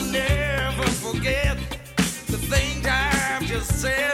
I'll never forget the things I've just said.